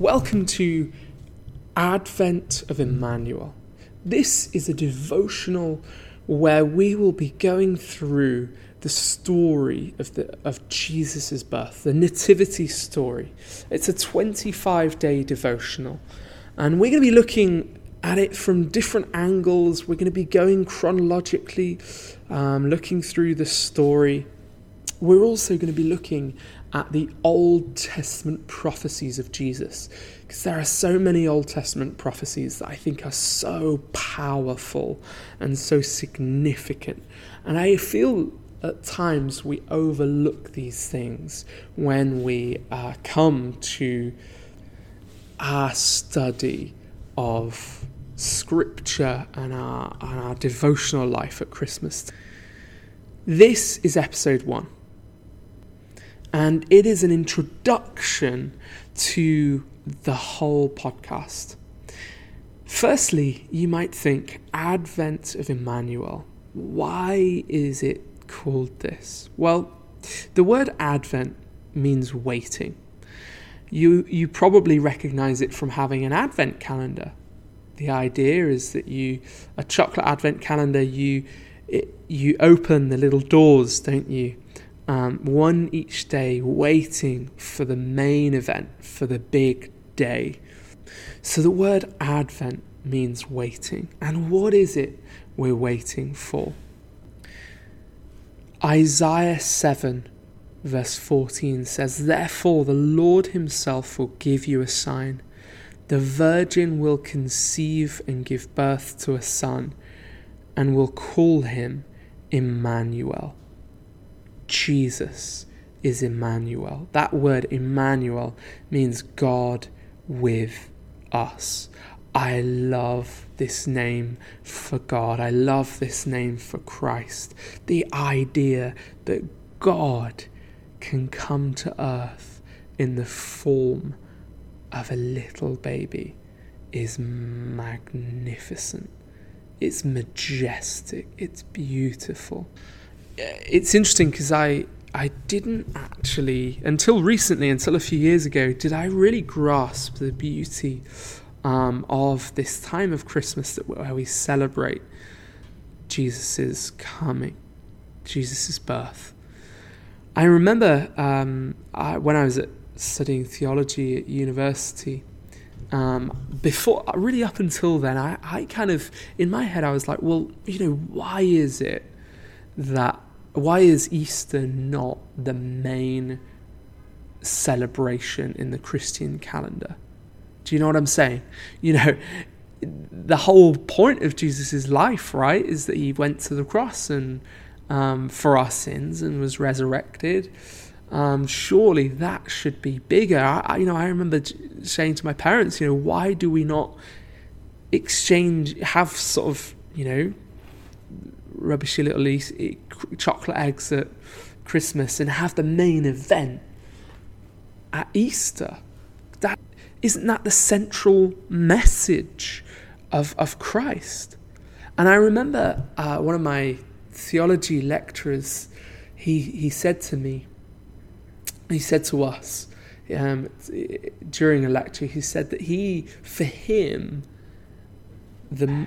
Welcome to Advent of Emmanuel. This is a devotional where we will be going through the story of the of Jesus' birth, the nativity story. It's a 25 day devotional, and we're going to be looking at it from different angles. We're going to be going chronologically, um, looking through the story. We're also going to be looking at the Old Testament prophecies of Jesus, because there are so many Old Testament prophecies that I think are so powerful and so significant. And I feel at times we overlook these things when we uh, come to our study of scripture and our, and our devotional life at Christmas. This is episode one, and it is an introduction to the whole podcast. Firstly, you might think Advent of Emmanuel. Why is it called this? Well, the word Advent means waiting. You, you probably recognize it from having an Advent calendar. The idea is that you, a chocolate Advent calendar, you, it, you open the little doors, don't you? Um, one each day, waiting for the main event, for the big day. So the word Advent means waiting. And what is it we're waiting for? Isaiah 7, verse 14 says, Therefore the Lord himself will give you a sign. The virgin will conceive and give birth to a son, and will call him Emmanuel. Jesus is Emmanuel. That word Emmanuel means God with us. I love this name for God. I love this name for Christ. The idea that God can come to earth in the form of a little baby is magnificent. It's majestic. It's beautiful. It's interesting because I I didn't actually until recently, until a few years ago, did I really grasp the beauty um, of this time of Christmas that where we celebrate Jesus' coming, Jesus' birth. I remember um, I, when I was at, studying theology at university. Um, before, really up until then, I, I kind of, in my head, I was like, well, you know, why is it that, why is Easter not the main celebration in the Christian calendar? Do you know what I'm saying? You know, the whole point of Jesus' life, right, is that he went to the cross and um, for our sins and was resurrected. Um, surely that should be bigger. I, you know, I remember saying to my parents, you know, why do we not exchange, have sort of, you know, rubbishy little chocolate eggs at Christmas and have the main event at Easter? That isn't that the central message of, of Christ? And I remember uh, one of my theology lecturers, he, he said to me, he said to us um, during a lecture, he said that he, for him, the,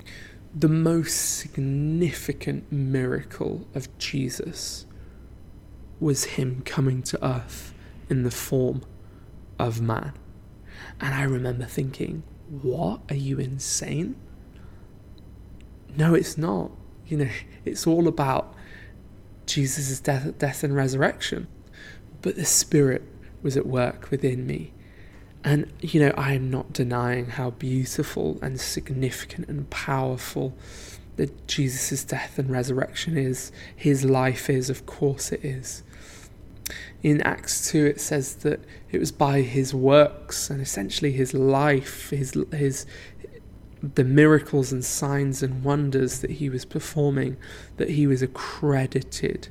the most significant miracle of Jesus was him coming to earth in the form of man. And I remember thinking, what? Are you insane? No, it's not. You know, it's all about Jesus' death, death and resurrection. But the Spirit was at work within me. And, you know, I am not denying how beautiful and significant and powerful that Jesus' death and resurrection is. His life is, of course it is in Acts 2 it says that it was by his works and essentially his life, his his the miracles and signs and wonders that he was performing that he was accredited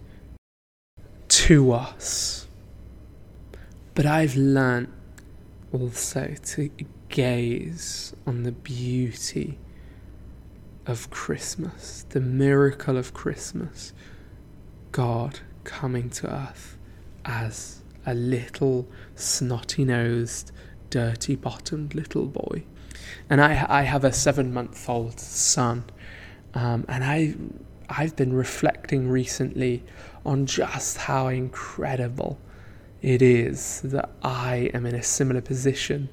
to us. But I've learnt also to gaze on the beauty of Christmas, the miracle of Christmas, God coming to earth as a little snotty nosed, dirty bottomed little boy. And I, I have a seven month old son. Um, and I, I've been reflecting recently on just how incredible it is that I am in a similar position.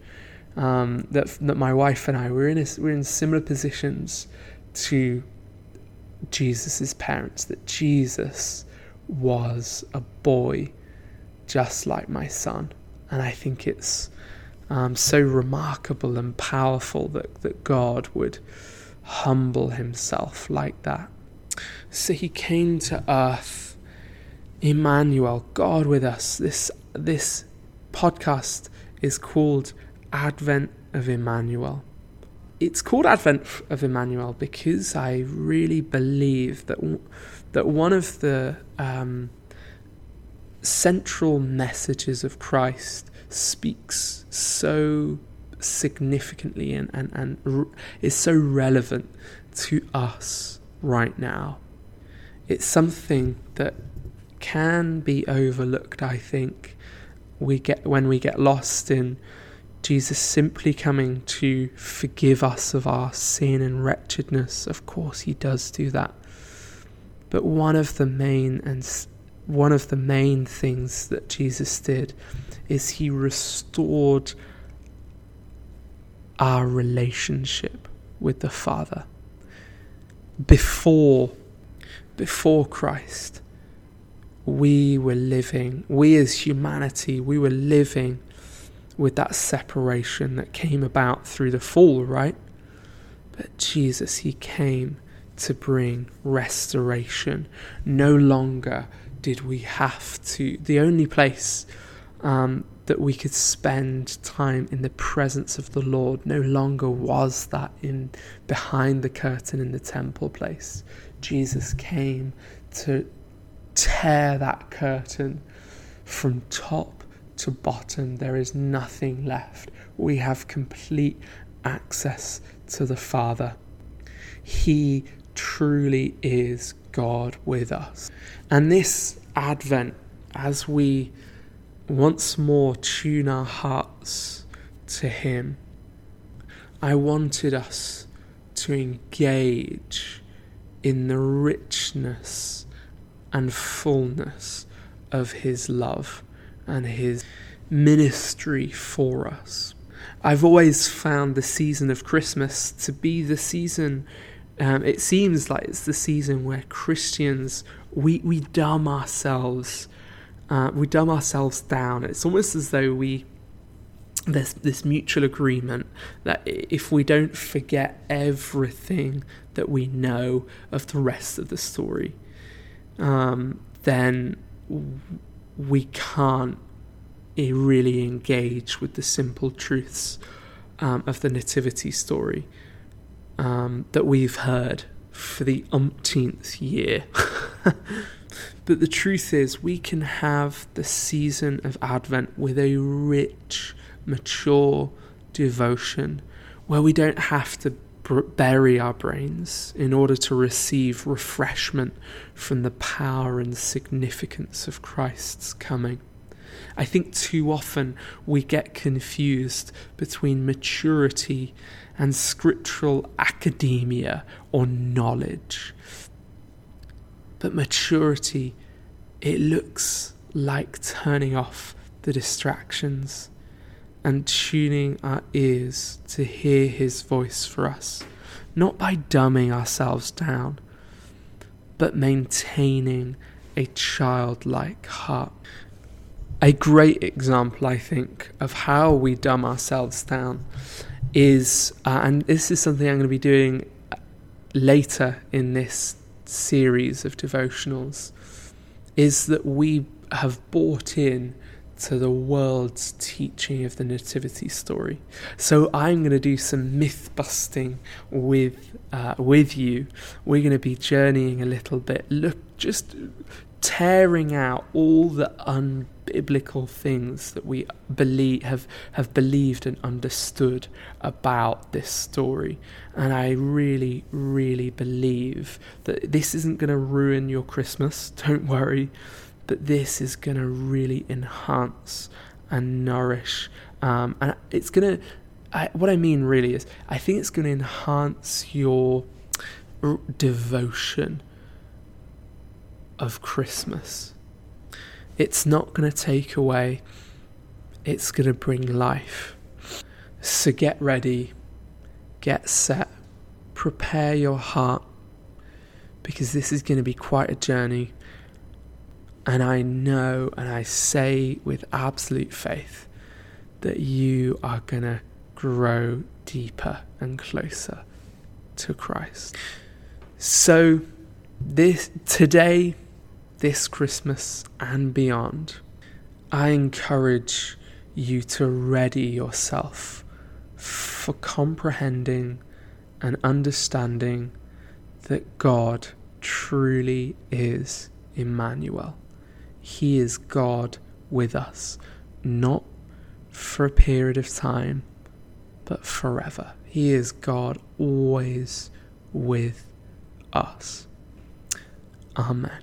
Um, that that my wife and I we're in a, we're in similar positions to Jesus's parents. That Jesus was a boy, just like my son, and I think it's um, so remarkable and powerful that that God would humble Himself like that. So He came to earth Emmanuel, God with us. This this podcast is called Advent of Emmanuel. It's called Advent of Emmanuel because I really believe that that one of the um, central messages of Christ speaks so significantly and, and, and is so relevant to us right now. It's something that can be overlooked, I think, we get when we get lost in Jesus simply coming to forgive us of our sin and wretchedness. Of course, he does do that. But one of the main and one of the main things that Jesus did is he restored our relationship with the Father. Before before Christ, we were living, we as humanity, we were living with that separation that came about through the fall, right? But Jesus, He came to bring restoration. No longer did we have to, the only place um, that we could spend time in the presence of the Lord no longer was that in behind the curtain in the temple place. Jesus came to tear that curtain from top to bottom. There is nothing left. We have complete access to the Father. He truly is God with us. And this Advent, as we once more tune our hearts to Him, I wanted us to engage in the richness and fullness of His love and His ministry for us. I've always found the season of Christmas to be the season. Um, it seems like it's the season where Christians we we dumb ourselves, uh, we dumb ourselves down. It's almost as though we there's this mutual agreement that if we don't forget everything that we know of the rest of the story, um, then we can't really engage with the simple truths um, of the nativity story um, that we've heard for the umpteenth year. but the truth is, we can have the season of Advent with a rich, mature devotion where we don't have to bury our brains in order to receive refreshment from the power and significance of Christ's coming. I think too often we get confused between maturity and scriptural academia or knowledge. But maturity, it looks like turning off the distractions and tuning our ears to hear His voice for us, not by dumbing ourselves down, but maintaining a childlike heart. A great example, I think, of how we dumb ourselves down is, uh, and this is something I'm going to be doing later in this series of devotionals, is that we have bought in to the world's teaching of the nativity story. So I'm going to do some myth busting with uh, with you. We're going to be journeying a little bit, look just tearing out all the unbiblical things that we believe have have believed and understood about this story and i really really believe that this isn't going to ruin your christmas don't worry but this is going to really enhance and nourish Um, and it's going to, what I mean really is, I think it's going to enhance your devotion of Christmas. It's not going to take away, it's going to bring life. So get ready, get set, prepare your heart, because this is going to be quite a journey. And I know and I say with absolute faith that you are going to grow deeper and closer to Christ. So, this today, this Christmas, and beyond, I encourage you to ready yourself for comprehending and understanding that God truly is Emmanuel. He is God with us, not for a period of time, but forever. He is God always with us. Amen.